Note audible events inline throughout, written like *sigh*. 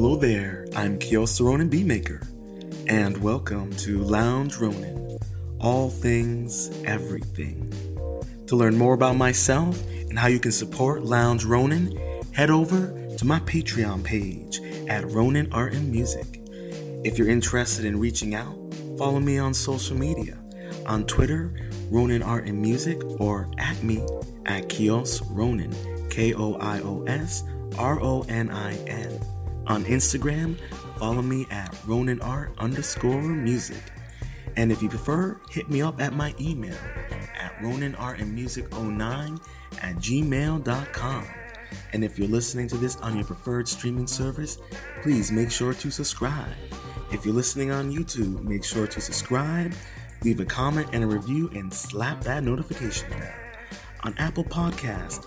Hello there, I'm Koios Ronin Beatmaker, and welcome to Lounge Ronin, all things, everything. To learn more about myself and how you can support Lounge Ronin, head over to my Patreon page at Ronin Art and Music. If you're interested in reaching out, follow me on social media on Twitter, Ronin Art and Music, or at me at Koios Ronin, K O I O S R O N I N. On Instagram, follow me at Ronin Art underscore music. And if you prefer, hit me up at my email at roninartandmusic09 at gmail.com. And if you're listening to this on your preferred streaming service, please make sure to subscribe. If you're listening on YouTube, make sure to subscribe, leave a comment and a review, and slap that notification bell. On Apple Podcasts,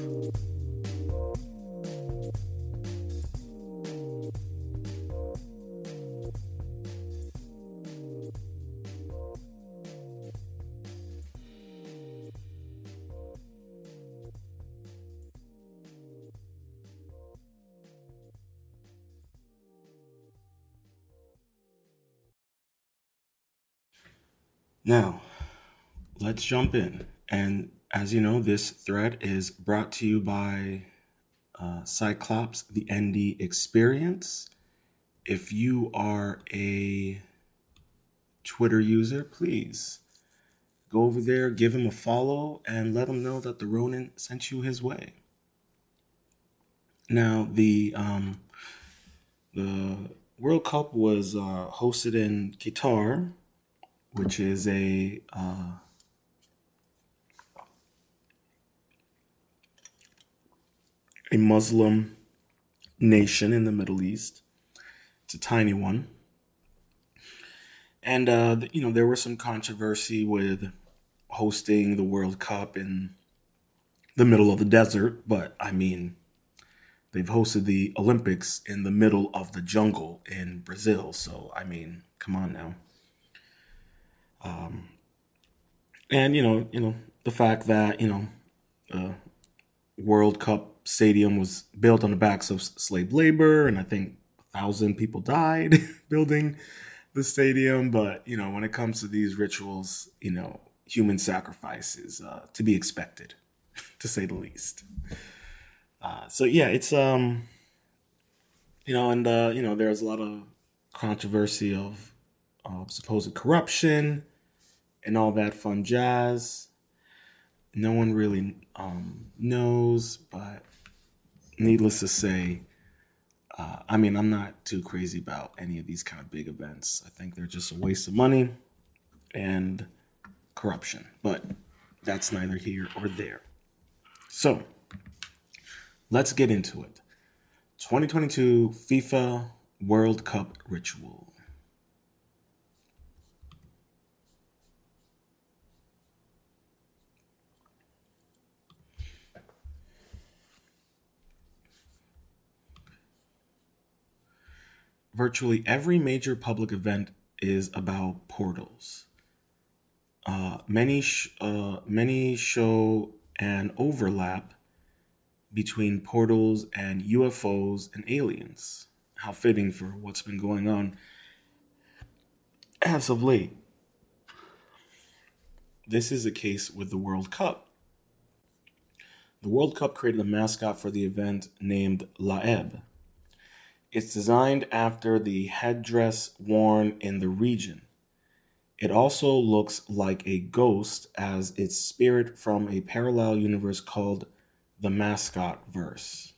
Now, let's jump in. And as you know, this thread is brought to you by uh, Cyclops, the ND Experience. If you are a Twitter user, please go over there, give him a follow, and let him know that the Ronin sent you his way. Now, the um, the World Cup was uh, hosted in Qatar which is a uh, a Muslim nation in the Middle East. It's a tiny one, and uh, you know there was some controversy with hosting the World Cup in the middle of the desert, but I mean. They've hosted the Olympics in the middle of the jungle in Brazil. So, I mean, come on now. Um, and you know, you know, the fact that you know, uh, World Cup stadium was built on the backs of slave labor, and I think a thousand people died *laughs* building the stadium. But you know, when it comes to these rituals, you know, human sacrifice is uh, to be expected, *laughs* to say the least. Uh, so yeah, it's um, you know, and uh, you know, there's a lot of controversy of uh, supposed corruption and all that fun jazz. No one really um, knows, but needless to say, uh, I mean, I'm not too crazy about any of these kind of big events. I think they're just a waste of money and corruption, but that's neither here or there. So, let's get into it. 2022 FIFA World Cup ritual. Virtually every major public event is about portals. Uh, many sh- uh, many show an overlap between portals and UFOs and aliens. How fitting for what's been going on as of late. This is the case with the World Cup. The World Cup created a mascot for the event named La'eeb it's designed after the headdress worn in the region. It also looks like a ghost as its spirit from a parallel universe called the Mascot Verse.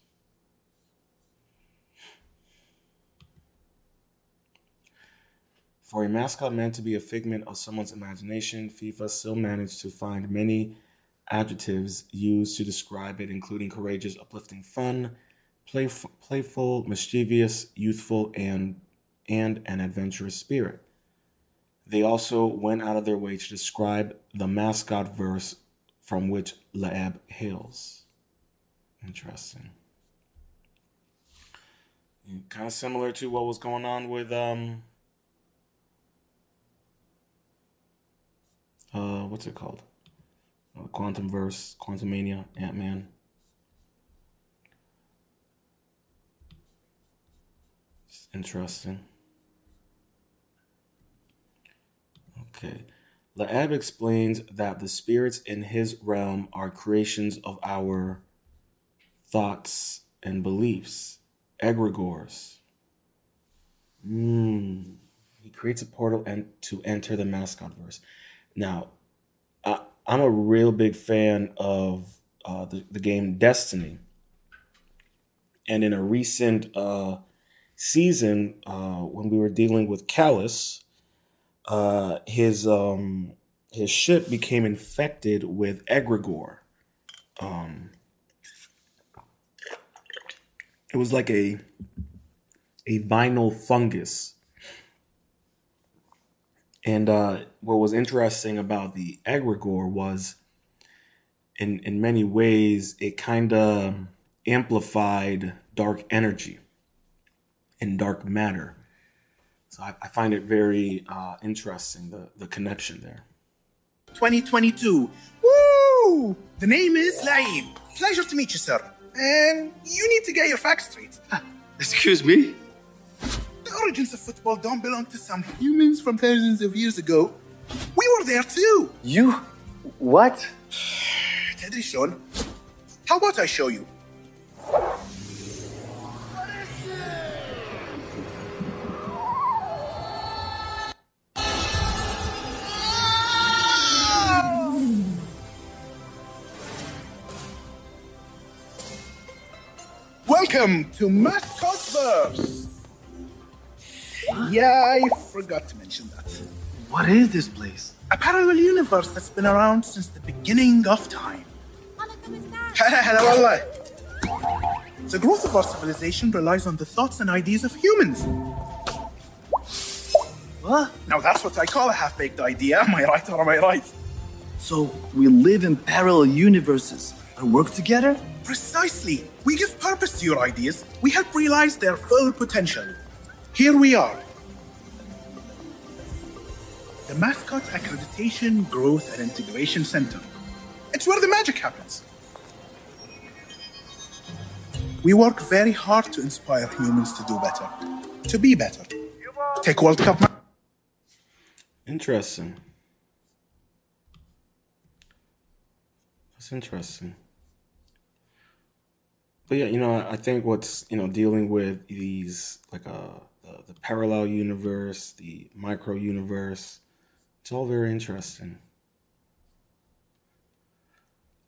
For a mascot meant to be a figment of someone's imagination, FIFA still managed to find many adjectives used to describe it, including courageous, uplifting, fun, playful, mischievous, youthful, and and an adventurous spirit. They also went out of their way to describe the mascot verse from which La'eeb hails. Interesting. Kind of similar to what was going on with um, uh, what's it called? Uh, Quantum Verse, Quantumania, Ant Man. Interesting. Okay. La'eeb explains that the spirits in his realm are creations of our thoughts and beliefs, egregores. Mm. He creates a portal and to enter the mascot verse. Now, I, am a real big fan of uh, the, the game Destiny. And in a recent uh, season, uh, when we were dealing with Calus, uh, his um, his ship became infected with egregore. Um, it was like a a vinyl fungus. And uh, what was interesting about the egregore was, in in many ways, it kind of amplified dark energy and dark matter. So I, I find it very uh, interesting the the connection there. 2022. Woo! The name is La'eeb. Pleasure to meet you, sir. And you need to get your facts straight. Excuse me? The origins of football don't belong to some humans from thousands of years ago. We were there too. You? What? *sighs* Teddy Sean. How about I show you? Welcome to Mascot Verse. Yeah, I forgot to mention that. What is this place? A parallel universe that's been around since the beginning of time. *laughs* The growth of our civilization relies on the thoughts and ideas of humans. What? Now that's what I call a half-baked idea. Am I right or am I right? So we live in parallel universes and work together? Precisely. We give purpose to your ideas. We help realize their full potential. Here we are. The Mascot Accreditation, Growth, and Integration Center. It's where the magic happens. We work very hard to inspire humans to do better, to be better. Take World Cup. Interesting. That's interesting. But yeah, you know, I think what's you know dealing with these like uh the, the parallel universe, the micro universe, it's all very interesting.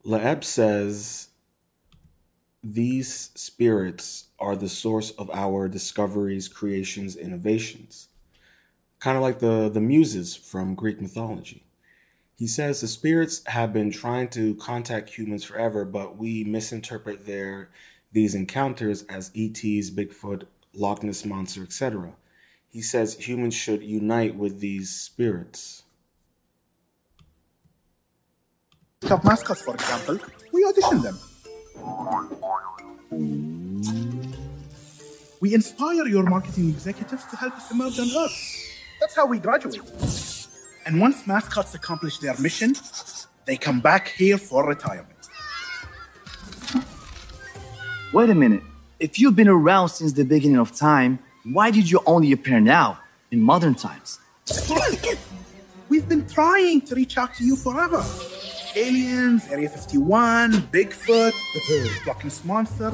La'eeb says these spirits are the source of our discoveries, creations, innovations. Kind of like the, the muses from Greek mythology. He says the spirits have been trying to contact humans forever, but we misinterpret their these encounters as ETs, Bigfoot, Loch Ness monster, etc. He says humans should unite with these spirits. Cup mascots, for example, we audition them. We inspire your marketing executives to help us emerge on Earth. That's how we graduate. And once mascots accomplish their mission, they come back here for retirement. Wait a minute. If you've been around since the beginning of time, why did you only appear now, in modern times? We've been trying to reach out to you forever. Aliens, Area 51, Bigfoot, *laughs* Loch Monster.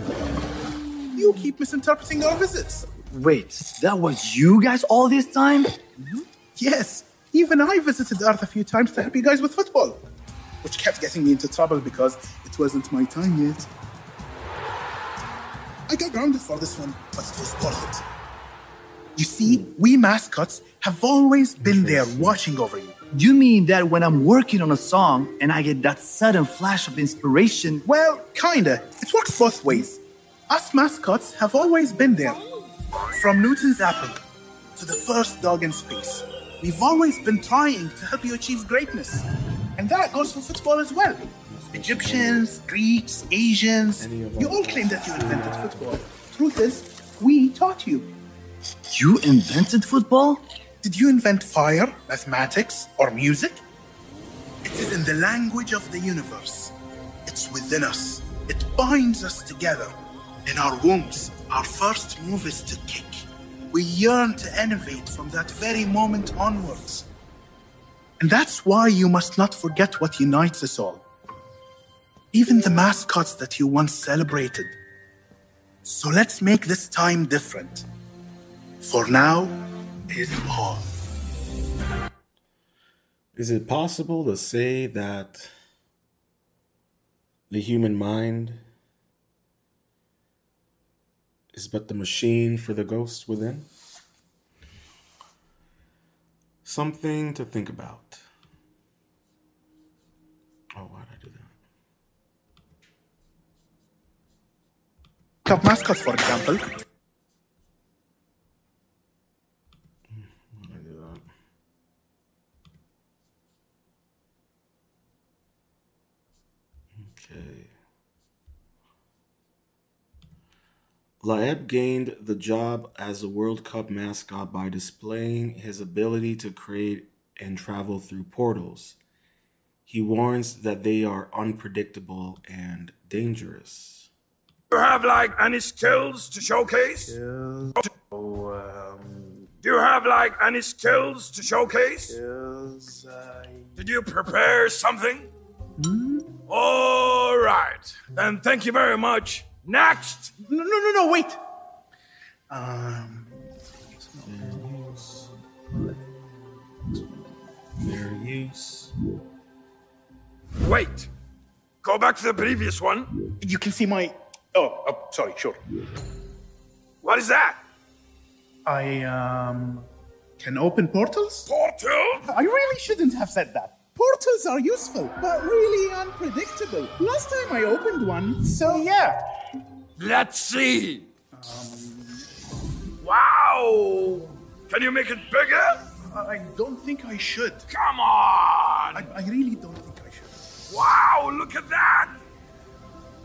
You keep misinterpreting our visits. Wait, that was you guys all this time? Mm-hmm. Yes, even I visited Earth a few times to help you guys with football, which kept getting me into trouble because it wasn't my time yet. I got grounded for this one, but it was worth it. You see, hmm. we mascots have always been there watching over you. You mean that when I'm working on a song and I get that sudden flash of inspiration, Well, kinda. It works both ways. Us mascots have always been there. From Newton's apple to the first dog in space. We've always been trying to help you achieve greatness. And that goes for football as well. Egyptians, Greeks, Asians. You all claim that you invented football. Truth is, we taught you. you invented football? Did you invent fire, mathematics, or music? It is in the language of the universe. It's within us. It binds us together. In our wombs, our first move is to kick. We yearn to innovate from that very moment onwards. And that's why you must not forget what unites us all. Even the mascots that you once celebrated. So let's make this time different. For now is all. Is it possible to say that the human mind is but the machine for the ghost within? Something to think about. Oh, why did I do that? Club mascots, for example. La'eeb gained the job as a World Cup mascot by displaying his ability to create and travel through portals. He warns that they are unpredictable and dangerous. You have like any skills to showcase? Skills. Oh, um, Do you have like any skills to showcase? skills. I Did you prepare something? All right. Then thank you very much. Next. No, no, no, no, wait. Um, Fair use. Wait. Go back to the previous one. you can see my. Oh, oh, sorry, sure. What is that? I um can open portals. Portal? I really shouldn't have said that. Portals are useful, but really unpredictable. Last time I opened one, so yeah. Let's see. Wow. Can you make it bigger? I don't think I should. Come on. I, I really don't think I should. Wow, look at that.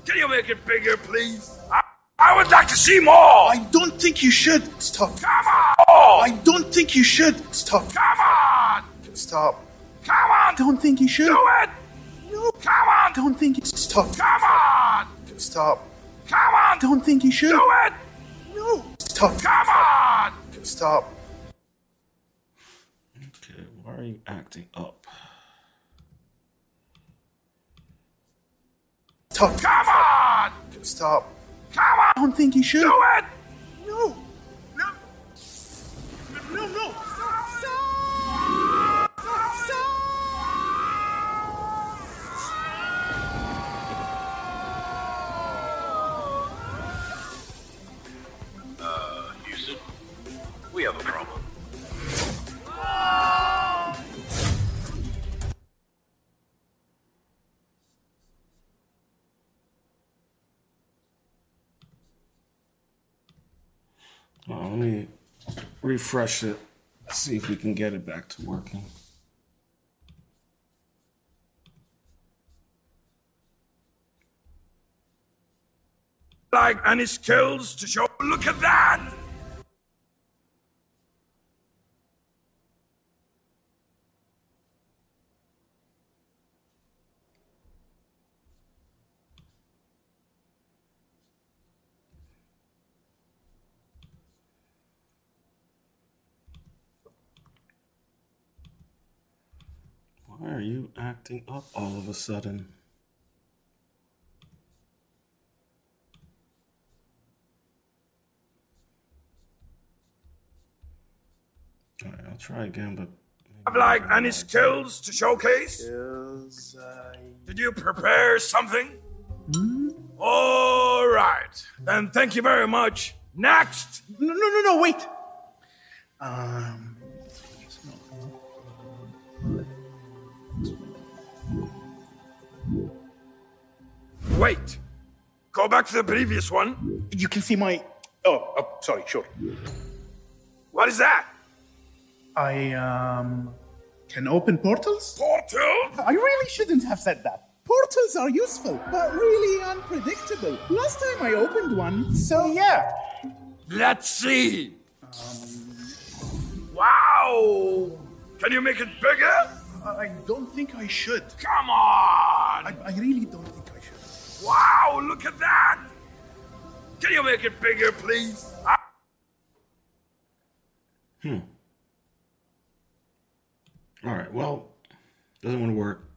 Can you make it bigger, please? I, I would like to see more. I don't think you should. Stop. Come on. I don't think you should. Stop. Come on. Stop. Come on. Don't think you should. Do it. No. Come on. Don't think. It's stop. Come on. Stop. Come on. Don't think you should. Do it. No. Stop. Come on. Stop. Okay, why are you acting up? Stop. Come on. Stop. Come on. I don't think you should. Do it. No. No. No. No. Oh, let me refresh it. See if we can get it back to working. Like any skills to show? Look at that. Why are you acting up all of a sudden? Alright, I'll try again, but Have like any skills to showcase? skills. I Did you prepare something? All right. Then thank you very much. Next. No. No. No. No. Wait. Um. Wait. Go back to the previous one. You can see my. Oh. oh sorry. Sure. What is that? I um can open portals. Portal? I really shouldn't have said that. Portals are useful, but really unpredictable. Last time I opened one, so yeah. Let's see. Wow. Can you make it bigger? I don't think I should. Come on! I, I really don't think. Wow, look at that! Can you make it bigger, please? I- All right, well, doesn't want to work.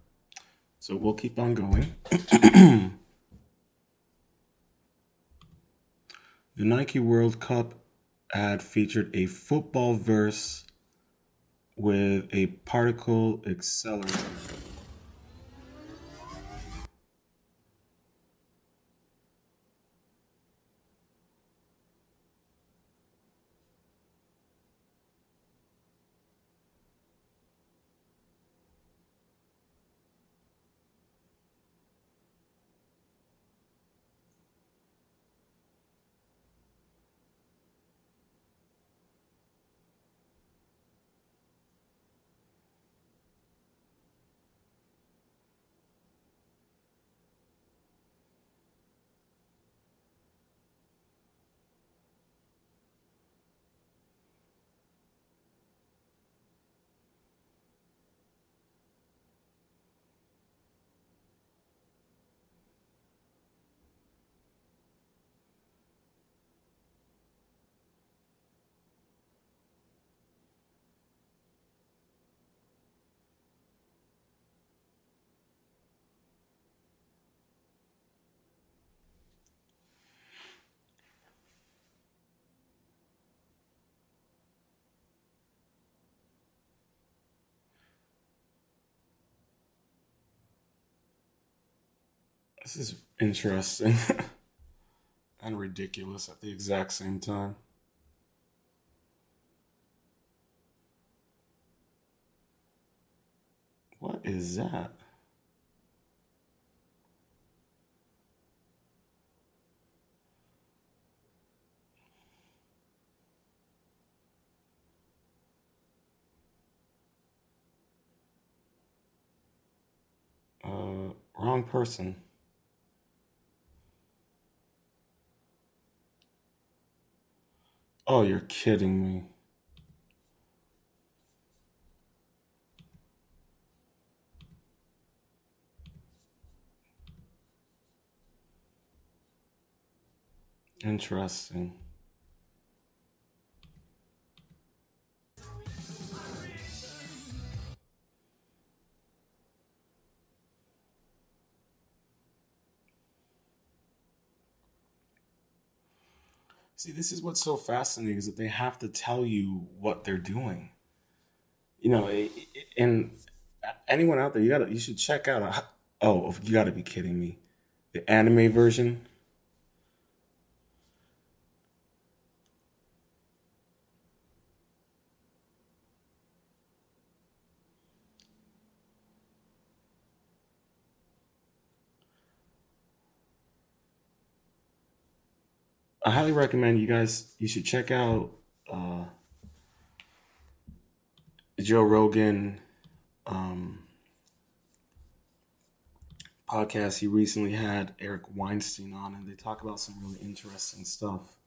So we'll keep on going. *clears throat* the Nike World Cup ad featured a football verse with a particle accelerator. This is interesting *laughs* and ridiculous at the exact same time. What is that? Uh, wrong person. Oh, you're kidding me. Interesting. See, this is what's so fascinating is that they have to tell you what they're doing. You know, and anyone out there, you gotta, you should check out. A, oh, you gotta be kidding me! The anime version. I highly recommend you guys. You should check out uh, Joe Rogan um, podcast. He recently had Eric Weinstein on, and they talk about some really interesting stuff.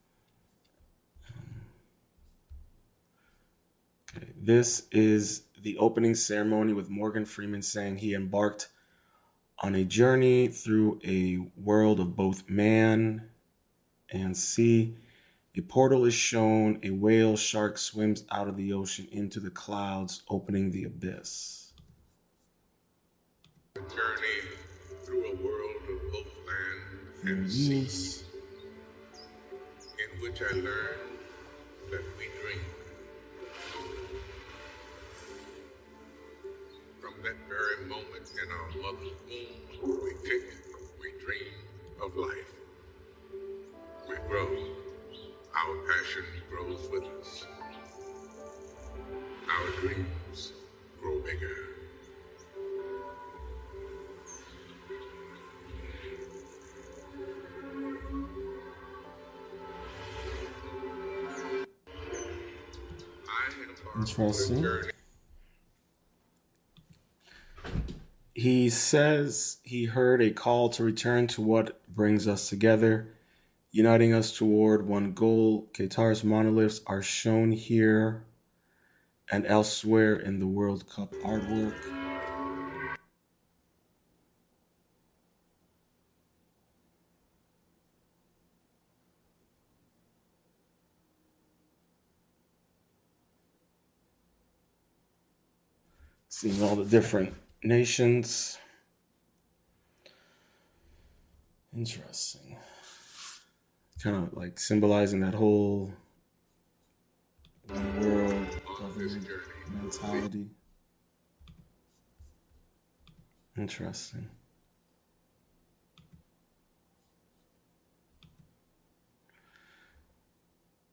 Okay, this is the opening ceremony with Morgan Freeman saying he embarked on a journey through a world of both man and see A portal is shown. A whale shark swims out of the ocean into the clouds, opening the abyss. journey through a world of both land and it sea, in which I learned that we dream. From that very moment in our mother's womb, we kick, we dream of life. We grow. Our passion grows with us. Our dreams grow bigger. I embarked on a Interesting. He says he heard a call to return to what brings us together, uniting us toward one goal. Qatar's monoliths are shown here and elsewhere in the World Cup artwork. Seeing all the different nations. Interesting. Kind of like symbolizing that whole world government mentality. Interesting.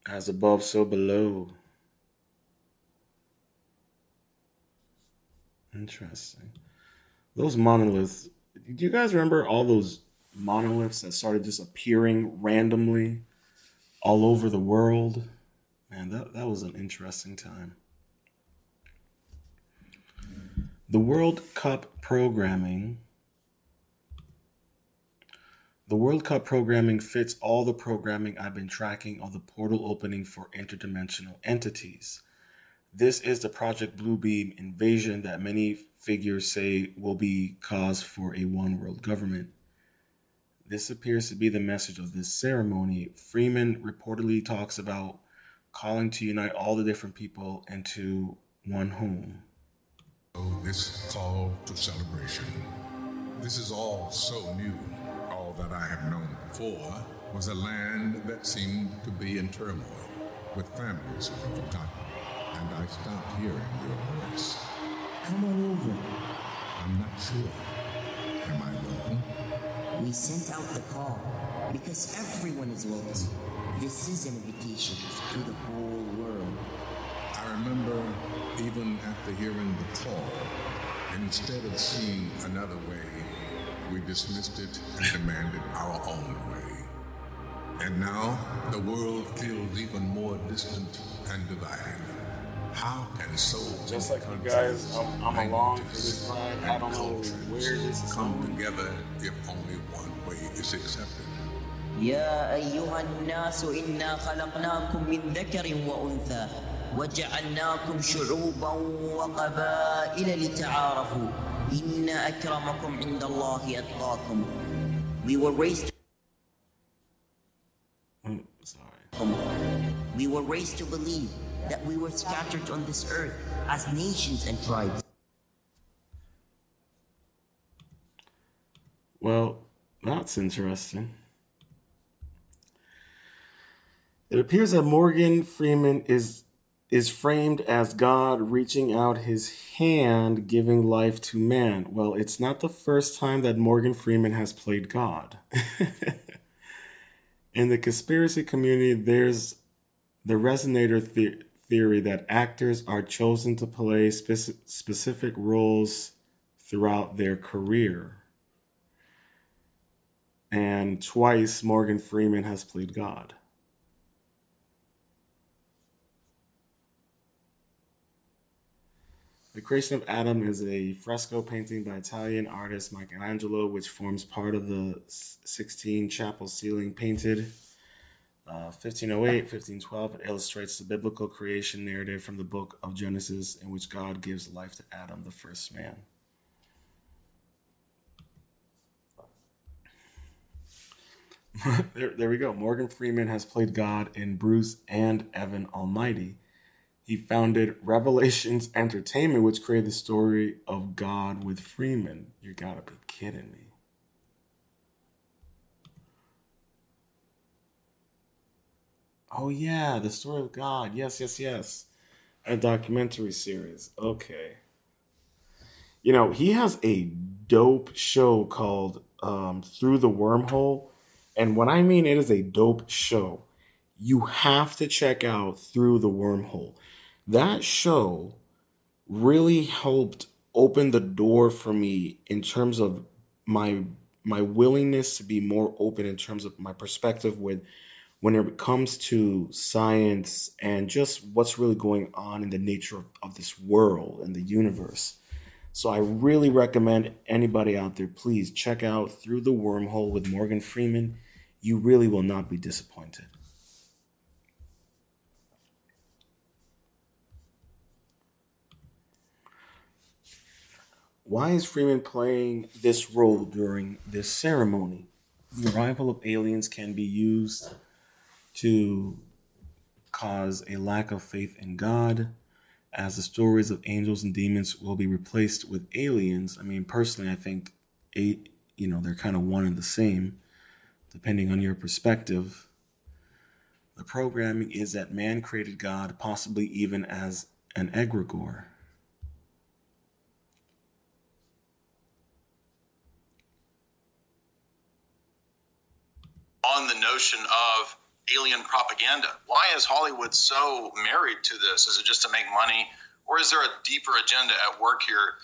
As above, so below. Interesting. Those monoliths. Do you guys remember all those monoliths that started just appearing randomly all over the world? Man, that, that was an interesting time. The World Cup programming. The World Cup programming fits all the programming I've been tracking on the portal opening for interdimensional entities. This is the Project Bluebeam invasion that many figures say will be cause for a one world government. This appears to be the message of this ceremony. Freeman reportedly talks about calling to unite all the different people into one home. Oh, this call to celebration. This is all so new. All that I have known before was a land that seemed to be in turmoil, with families who were forgotten. And I stopped hearing your voice. Come on over. I'm not sure. Am I? We sent out the call because everyone is welcome. This is an invitation to the whole world. I remember even after hearing the call, instead of seeing another way, we dismissed it and demanded our own way. And now the world feels even more distant and divided. How can so Just many like you countries, guys, I'm- I'm along for this languages, ride. I and don't know cultures where this is come going. together if only one way is accepted? يا أيها الناس إنا خلقناكم من ذكر وأنثى وجعلناكم شعوبا وقبائل لتعارفوا إن أكرمكم عند الله أتقاكم We were raised Mm, Sorry. We were raised to believe that we were scattered on this earth as nations and tribes. Well, that's interesting. It appears that Morgan Freeman is is framed as God reaching out his hand giving life to man. Well, it's not the first time that Morgan Freeman has played God. *laughs* In the conspiracy community, there's the resonator the- theory that actors are chosen to play speci- specific roles throughout their career. And twice Morgan Freeman has played God. The Creation of Adam is a fresco painting by Italian artist Michelangelo, which forms part of the Sistine chapel ceiling painted uh, 1508, 1512. It illustrates the biblical creation narrative from the book of Genesis, in which God gives life to Adam, the first man. *laughs* there, there we go. Morgan Freeman has played God in Bruce and Evan Almighty. He founded Revelations Entertainment, which created the story of God with Freeman. You gotta be kidding me. Oh, yeah, the story of God. Yes, yes, yes. A documentary series. Okay. You know, he has a dope show called um, Through the Wormhole. And when I mean it is a dope show, you have to check out Through the Wormhole. That show really helped open the door for me in terms of my my willingness to be more open in terms of my perspective with when it comes to science and just what's really going on in the nature of, of this world and the universe. So I really recommend anybody out there, please check out Through the Wormhole with Morgan Freeman. You really will not be disappointed. Why is Freeman playing this role during this ceremony? The arrival of aliens can be used to cause a lack of faith in God, as the stories of angels and demons will be replaced with aliens. I mean, personally, I think eight, you know, they're kind of one and the same, depending on your perspective. The programming is that man created God, possibly even as an egregore. On the notion of alien propaganda. Why is Hollywood so married to this? Is it just to make money, or is there a deeper agenda at work here?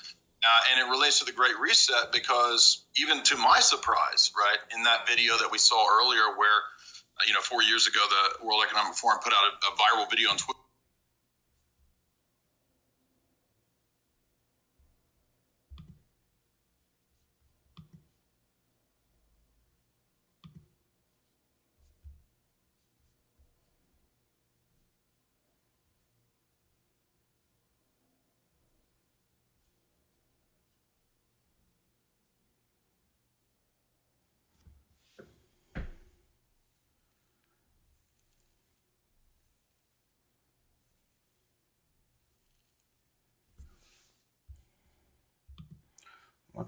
Uh, and it relates to the Great Reset because, even to my surprise, right, in that video that we saw earlier, where uh, you know four years ago the World Economic Forum put out a, a viral video on Twitter.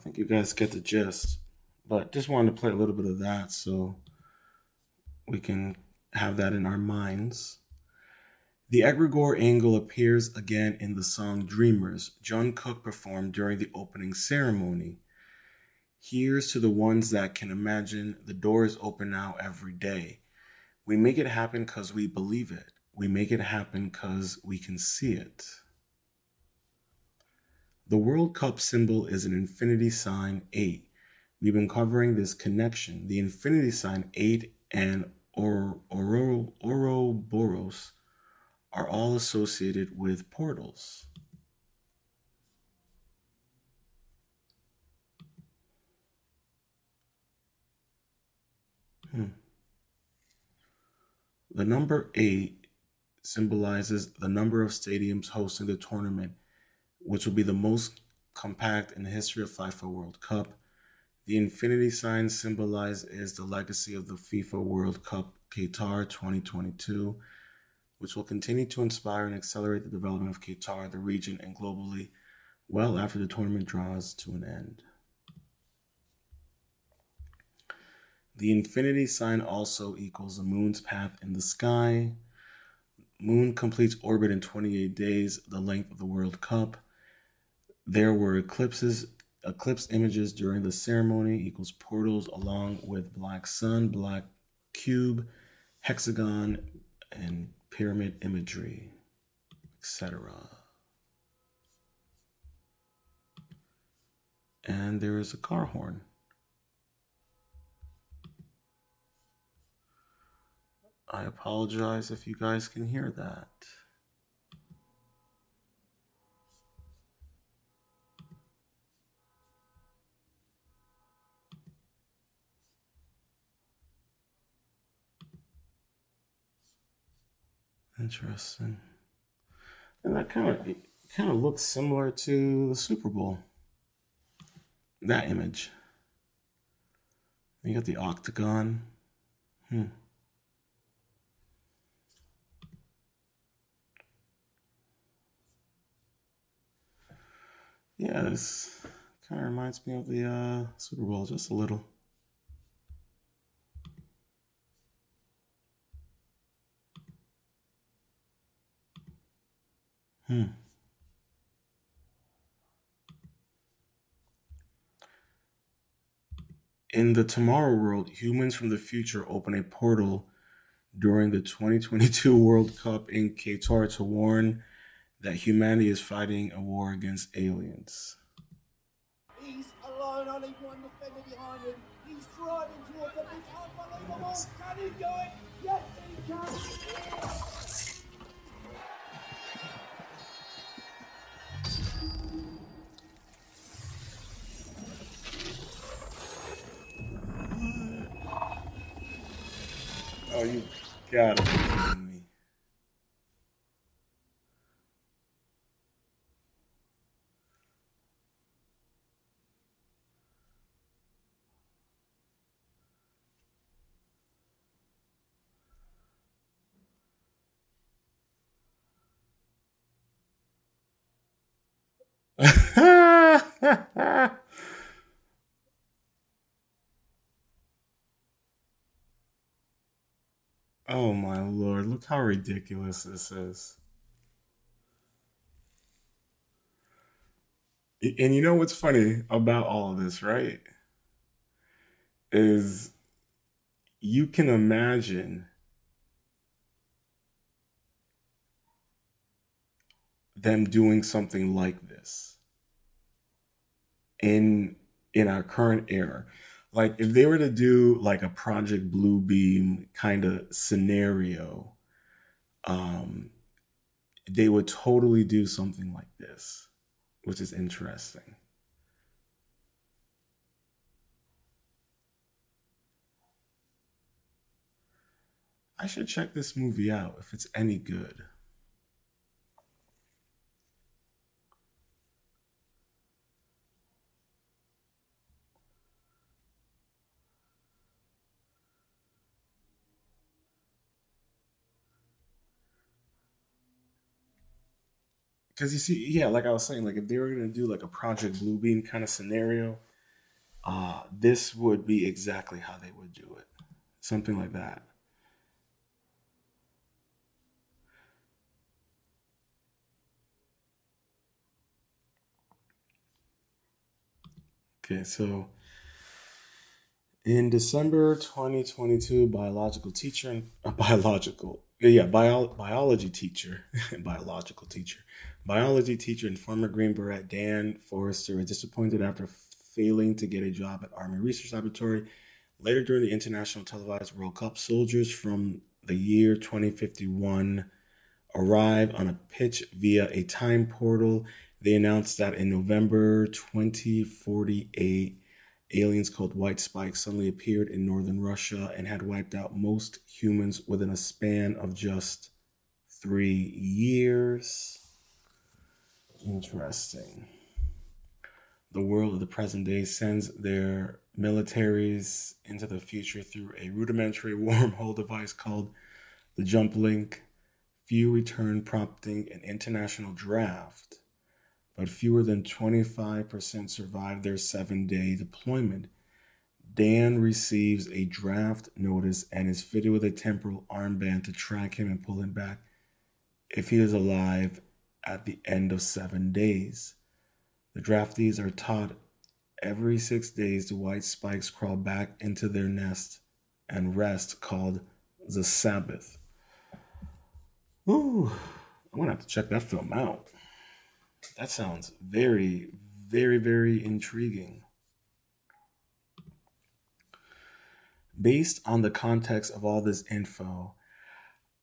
Think you guys get the gist, but just wanted to play a little bit of that so we can have that in our minds. The egregore angle appears again in the song Dreamers, Jungkook performed during the opening ceremony. Here's to the ones that can imagine the door is open now every day. We make it happen because we believe it. We make it happen because we can see it. The World Cup symbol is an infinity sign 8. We've been covering this connection. The infinity sign 8 and or, Oro, Ouroboros are all associated with portals. Hmm. The number 8 symbolizes the number of stadiums hosting the tournament which will be the most compact in the history of FIFA World Cup. The infinity sign symbolized is the legacy of the FIFA World Cup Qatar 2022, which will continue to inspire and accelerate the development of Qatar, the region, and globally well after the tournament draws to an end. The infinity sign also equals the moon's path in the sky. Moon completes orbit in 28 days, the length of the World Cup. There were eclipses, eclipse images during the ceremony equals portals along with black sun, black cube, hexagon, and pyramid imagery, etc. And there is a car horn. I apologize if you guys can hear that. Interesting. And that kind of kind of looks similar to the Super Bowl. That image. You got the octagon. Hmm. Yeah, this kind of reminds me of the uh, Super Bowl just a little. Hmm. In the Tomorrow War, humans from the future open a portal during the 2022 *laughs* World Cup in Qatar to warn that humanity is fighting a war against aliens. He's alone, only one defender behind him. He's driving towards unbelievable. Can he do it? Yes, he can. Oh, you gotta be kidding me. *laughs* oh my lord, look how ridiculous this is. And you know what's funny about all of this, right? Is you can imagine them doing something like this in in our current era like if they were to do like a project blue beam kind of scenario um they would totally do something like this which is interesting. I should check this movie out if it's any good because you see, yeah, like I was saying, like if they were gonna do like a Project Bluebeam kind of scenario, uh, this would be exactly how they would do it, something like that. Okay, so in December 2022, biological teacher and a *laughs* biological, yeah, bio, biology teacher, and *laughs* biological teacher, biology teacher and former Green Beret Dan Forrester was disappointed after failing to get a job at Army Research Laboratory. Later during the international televised World Cup, soldiers from the year 2051 arrive on a pitch via a time portal. They announced that in November 2048, aliens called white spikes suddenly appeared in northern Russia and had wiped out most humans within a span of just three years. Interesting. The world of the present day sends their militaries into the future through a rudimentary *laughs* wormhole device called the Jump Link. Few return, prompting an international draft but fewer than 25% survive their seven day deployment. Dan receives a draft notice and is fitted with a temporal armband to track him and pull him back if he is alive at the end of seven days. The draftees are taught every six days the white spikes crawl back into their nest and rest called the Sabbath. Ooh, I'm gonna have to check that film out. That sounds very, very, very intriguing. Based on the context of all this info,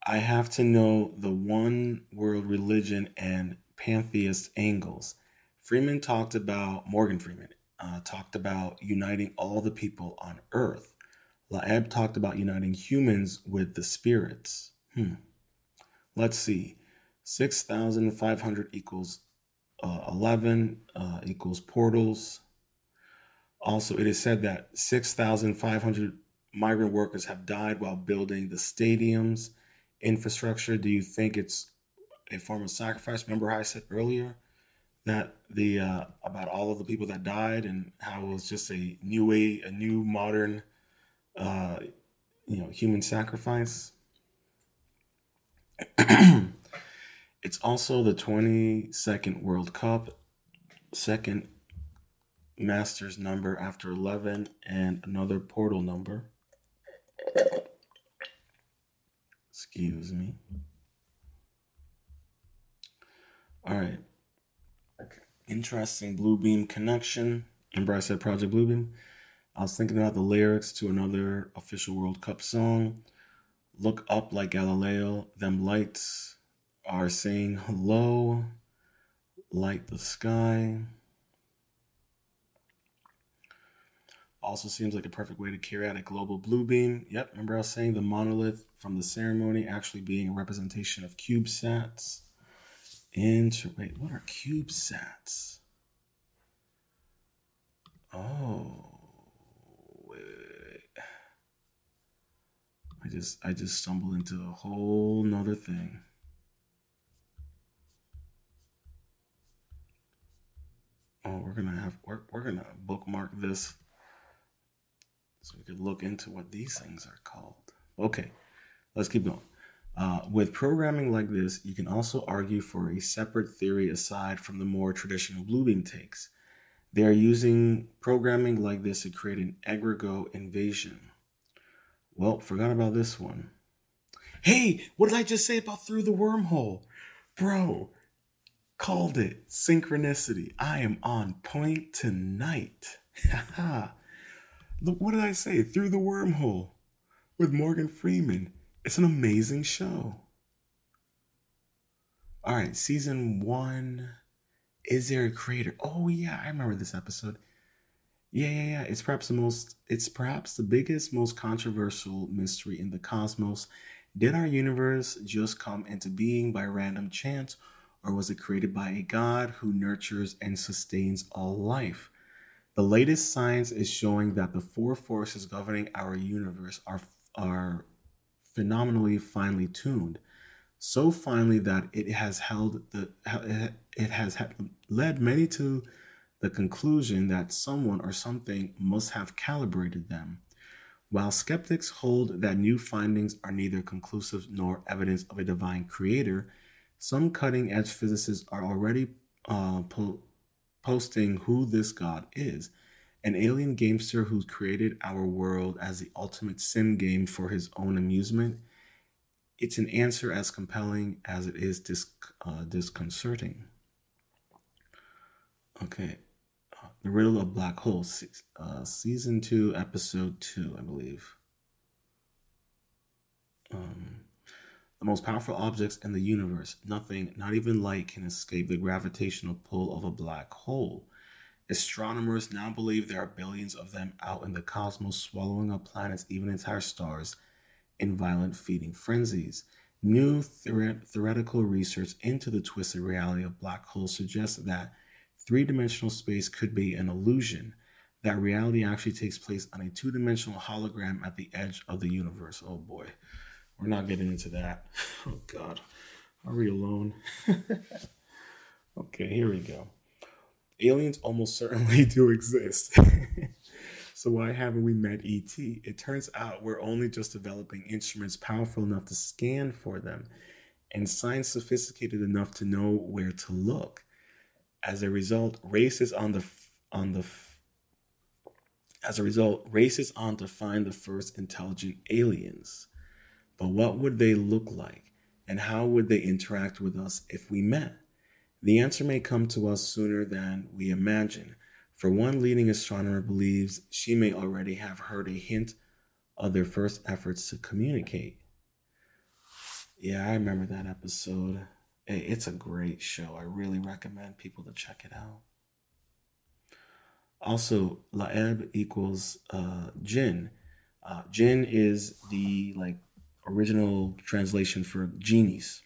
I have to know the one world religion and pantheist angles. Freeman talked about, Morgan Freeman uh, talked about uniting all the people on earth. La'eeb talked about uniting humans with the spirits. Hmm. Let's see. 6,500 equals uh, 11 uh, equals portals. Also, it is said that 6,500 migrant workers have died while building the stadiums infrastructure. Do you think it's a form of sacrifice? Remember how I said earlier that the uh, about all of the people that died and how it was just a new way, a new modern, uh, you know, human sacrifice. *clears throat* It's also the 22nd World Cup, second Masters number after 11, and another portal number. Excuse me. All right. Okay. Interesting Bluebeam connection. Remember, I said Project Bluebeam? I was thinking about the lyrics to another official World Cup song. Look up like Galileo, them lights are saying hello, light the sky. Also seems like a perfect way to carry out a global blue beam. Yep, remember I was saying the monolith from the ceremony actually being a representation of CubeSats. Inter wait, what are CubeSats? Oh, wait, wait. I just I just stumbled into a whole nother thing. Oh, we're gonna have we're, we're gonna bookmark this so we could look into what these things are called. Okay, let's keep going. Uh, with programming like this, you can also argue for a separate theory aside from the more traditional Bluebeam takes. They are using programming like this to create an egregore invasion. Well, forgot about this one. Hey, what did I just say about through the wormhole? Bro, called it synchronicity. I am on point tonight. *laughs* What did I say? Through the wormhole with Morgan Freeman. It's an amazing show. All right, season one. Is there a creator? Oh yeah, I remember this episode. Yeah, yeah, yeah. It's perhaps the most. It's perhaps the biggest, most controversial mystery in the cosmos. Did our universe just come into being by random chance, or was it created by a god who nurtures and sustains all life? The latest science is showing that the four forces governing our universe are are phenomenally finely tuned, so finely that it has held the it has led many to the conclusion that someone or something must have calibrated them. While skeptics hold that new findings are neither conclusive nor evidence of a divine creator, some cutting edge physicists are already uh, posting who this God is an alien gamester who's created our world as the ultimate sim game for his own amusement. It's an answer as compelling as it is dis- uh, disconcerting. Okay, uh, The Riddle of Black Holes, uh, Season 2, Episode 2, I believe. Um, the most powerful objects in the universe. Nothing, not even light, can escape the gravitational pull of a black hole. Astronomers now believe there are billions of them out in the cosmos, swallowing up planets, even entire stars, in violent feeding frenzies. New theoretical research into the twisted reality of black holes suggests that three dimensional space could be an illusion, that reality actually takes place on a two dimensional hologram at the edge of the universe. Oh boy, we're not getting into that. *laughs* Oh God, are we alone? *laughs* okay, here we go aliens almost *laughs* certainly do exist. so why haven't we met ET? It turns out we're only just developing instruments powerful enough to scan for them and science sophisticated enough to know where to look. As a result, races on the on the as a result, races on to find the first intelligent aliens. But what would they look like? And how would they interact with us if we met? The answer may come to us sooner than we imagine, for one leading astronomer believes she may already have heard a hint of their first efforts to communicate. Yeah, I remember that episode. It's a great show. I really recommend people to check it out. Also, La'eeb equals uh, Jinn. Uh, Jinn is the like original translation for genies.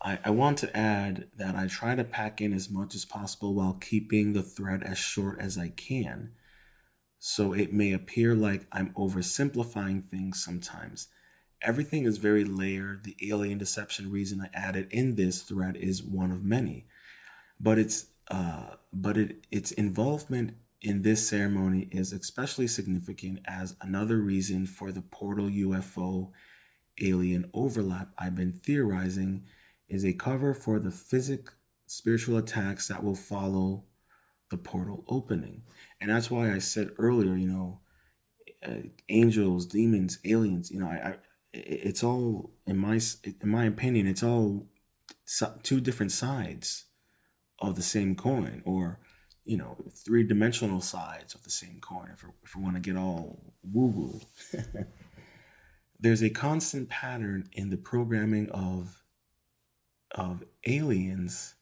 I, I want to add that I try to pack in as much as possible while keeping the thread as short as I can. So it may appear like I'm oversimplifying things sometimes. Everything is very layered. The alien deception reason I added in this thread is one of many. But it's uh, but it, its involvement in this ceremony is especially significant as another reason for the portal UFO alien overlap I've been theorizing is a cover for the physic spiritual attacks that will follow the portal opening. And that's why I said earlier, you know, uh, angels, demons, aliens, you know, I, I, it's all in my in my opinion, it's all two different sides of the same coin or you know, three-dimensional sides of the same coin if if we want to get all woo-woo. *laughs* There's a constant pattern in the programming of of aliens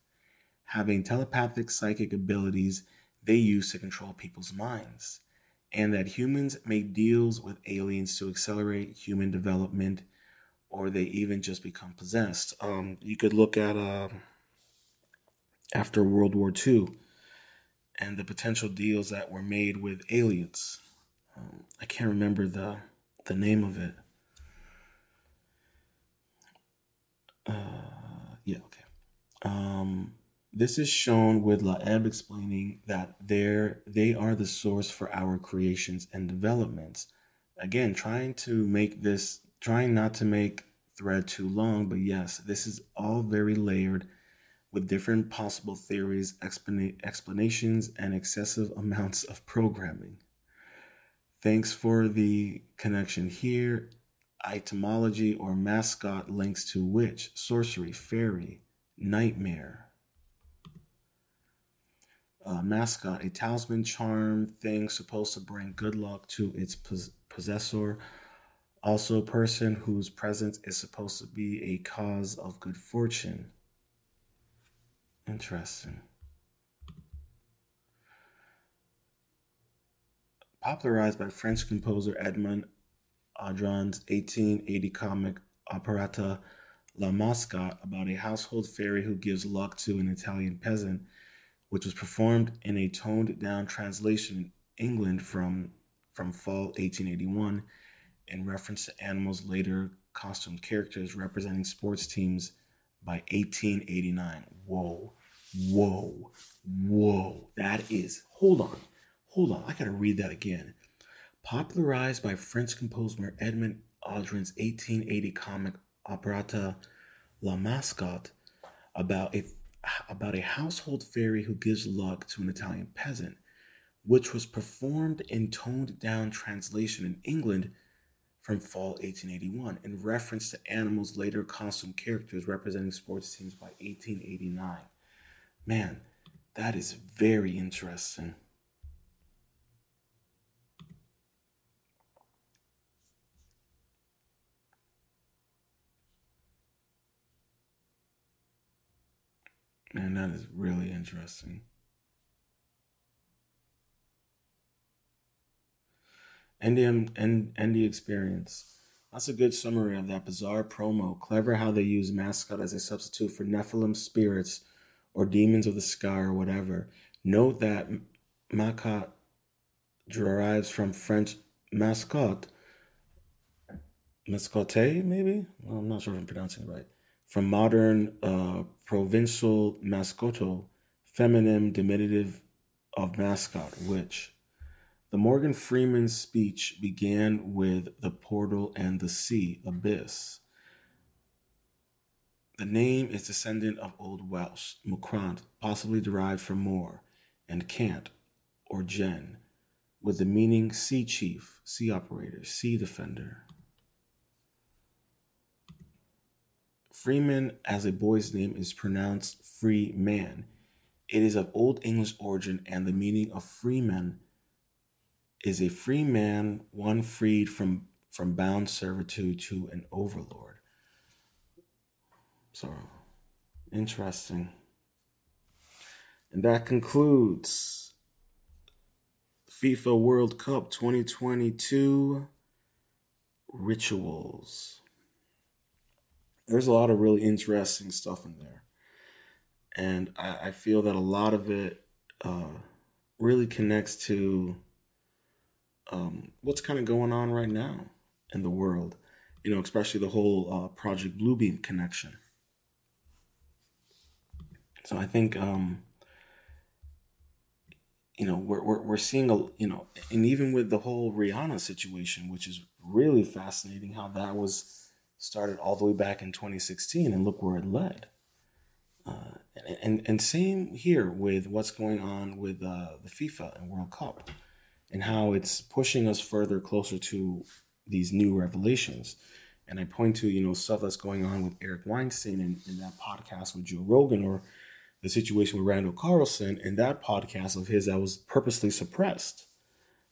having telepathic psychic abilities they use to control people's minds, and that humans make deals with aliens to accelerate human development, or they even just become possessed. Um, you could look at uh, after World War II and the potential deals that were made with aliens. Um, I can't remember the the name of it. Uh, yeah, okay. Um, this is shown with La'eeb explaining that they're, they are the source for our creations and developments. Again, trying to make this, trying not to make thread too long, but yes, this is all very layered with different possible theories, explana- explanations, and excessive *laughs* amounts of programming. Thanks for the connection here. Etymology or mascot links to witch, sorcery, fairy, nightmare, uh, mascot, a talisman charm thing supposed to bring good luck to its pos- possessor. Also, a person whose presence is supposed to be a cause of good fortune. Interesting. Popularized by French composer Edmond Audran's 1880 comic operetta La Mascotte about a household fairy who gives luck to an Italian peasant which was performed in a toned down translation in England from, from fall 1881 in reference to animals later costumed characters representing sports teams by 1889. Whoa, whoa, whoa. That is, hold on, hold on. I gotta read that again. Popularized by French composer Edmond Audran's 1880 comic operetta La Mascotte about a about a household fairy who gives luck to an Italian peasant, which was performed in toned down translation in England from fall 1881 in reference to animals later costume characters representing sports teams by 1889. Man, that is very interesting. Man, that is really interesting. NDM and ND experience. That's a good summary of that bizarre promo. Clever how they use mascot as a substitute for Nephilim spirits or demons of the sky or whatever. Note that Makat derives from French mascotte. Mascotte, maybe? Well, I'm not sure if I'm pronouncing it right from modern uh, provincial mascotto, feminine diminutive of mascot, which the Morgan Freeman speech began with the portal and the sea, abyss. The name is descendant of Old Welsh, Mukrant, possibly derived from Moor, and Cant, or Gen, with the meaning sea chief, sea operator, sea defender. Freeman as a boy's name is pronounced free man. It is of Old English origin, and the meaning of freeman is a free man, one freed from, from bound servitude to an overlord. So, interesting. And that concludes FIFA World Cup 2022 rituals there's a lot of really interesting stuff in there. And I, I feel that a lot of it uh, really connects to um, what's kind of going on right now in the world, you know, especially the whole uh, Project Bluebeam connection. So I think, um, you know, we're, we're, we're seeing a, you know, and even with the whole Rihanna situation, which is really fascinating how that was started all the way back in 2016, and look where it led. Uh, and, and, and same here with what's going on with uh, the FIFA and World Cup, and how it's pushing us further closer to these new revelations. And I point to you know stuff that's going on with Eric Weinstein in, in that podcast with Joe Rogan, or the situation with Randall Carlson and that podcast of his that was purposely suppressed.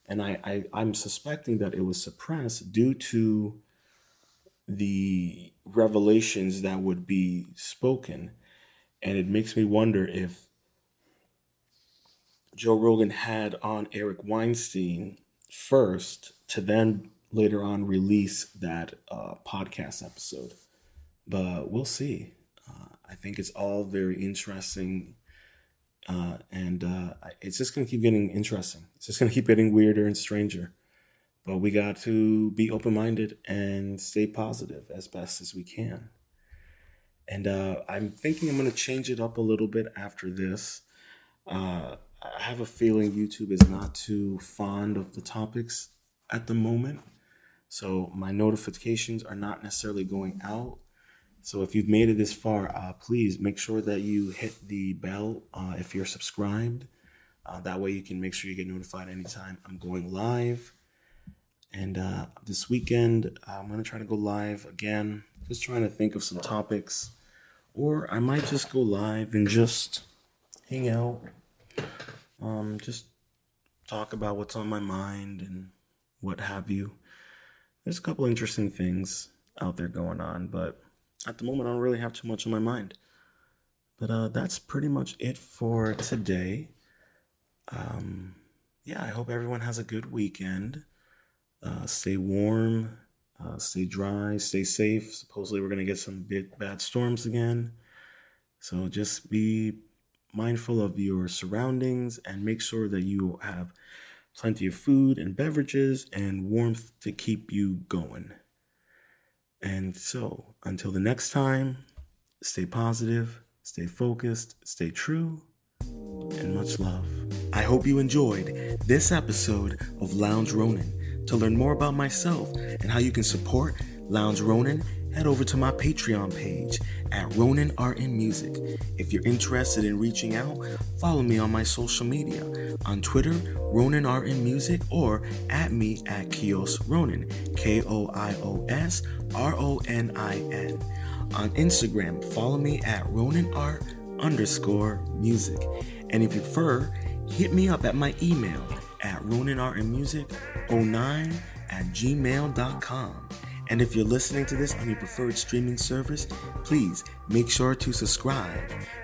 And I, I I'm suspecting that it was suppressed due to the revelations that would be spoken. And it makes me wonder if Joe Rogan had on Eric Weinstein first to then later on release that uh, podcast episode. But we'll see. Uh, I think it's all very interesting. Uh, and uh, it's just going to keep getting interesting. It's just going to keep getting weirder and stranger. But we got to be open minded and stay positive as best as we can. And uh, I'm thinking I'm going to change it up a little bit after this. I have a feeling YouTube is not too fond of the topics at the moment. So my notifications are not necessarily going out. So if you've made it this far, uh, please make sure that you hit the bell uh, if you're subscribed. Uh, that way you can make sure you get notified anytime I'm going live. And uh, this weekend, I'm going to try to go live again. Just trying to think of some topics. Or I might just go live and just hang out. Um, just talk about what's on my mind and what have you. There's a couple interesting things out there going on, but at the moment, I don't really have too much on my mind. But uh, that's pretty much it for today. Um, yeah, I hope everyone has a good weekend. Uh, stay warm, uh, stay dry, stay safe. Supposedly, we're going to get some big bad storms again. So just be mindful of your surroundings and make sure that you have plenty of food and beverages and warmth to keep you going. And so, until the next time, stay positive, stay focused, stay true, and much love. I hope you enjoyed this episode of Lounge Ronin. To learn more about myself and how you can support Lounge Ronin, head over to my Patreon page at Ronin Art and Music. If you're interested in reaching out, follow me on my social media on Twitter, Ronin Art and Music, or at me at Koios Ronin, K O I O S R O N I N. On Instagram, follow me at Ronin Art underscore music. And if you prefer, hit me up at my email at roninartandmusic09 at gmail.com. And if you're listening to this on your preferred streaming service, please make sure to subscribe.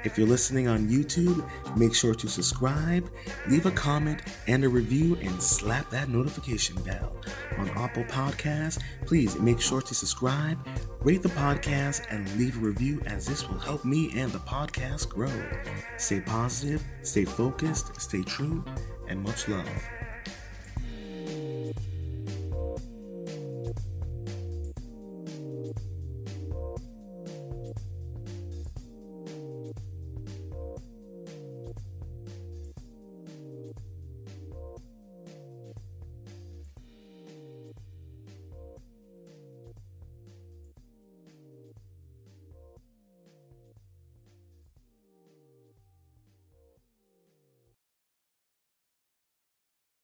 If you're listening on YouTube, make sure to subscribe, leave a comment and a review, and slap that notification bell. On Apple Podcasts, please make sure to subscribe, rate the podcast, and leave a review as this will help me and the podcast grow. Stay positive, stay focused, stay true, and much love.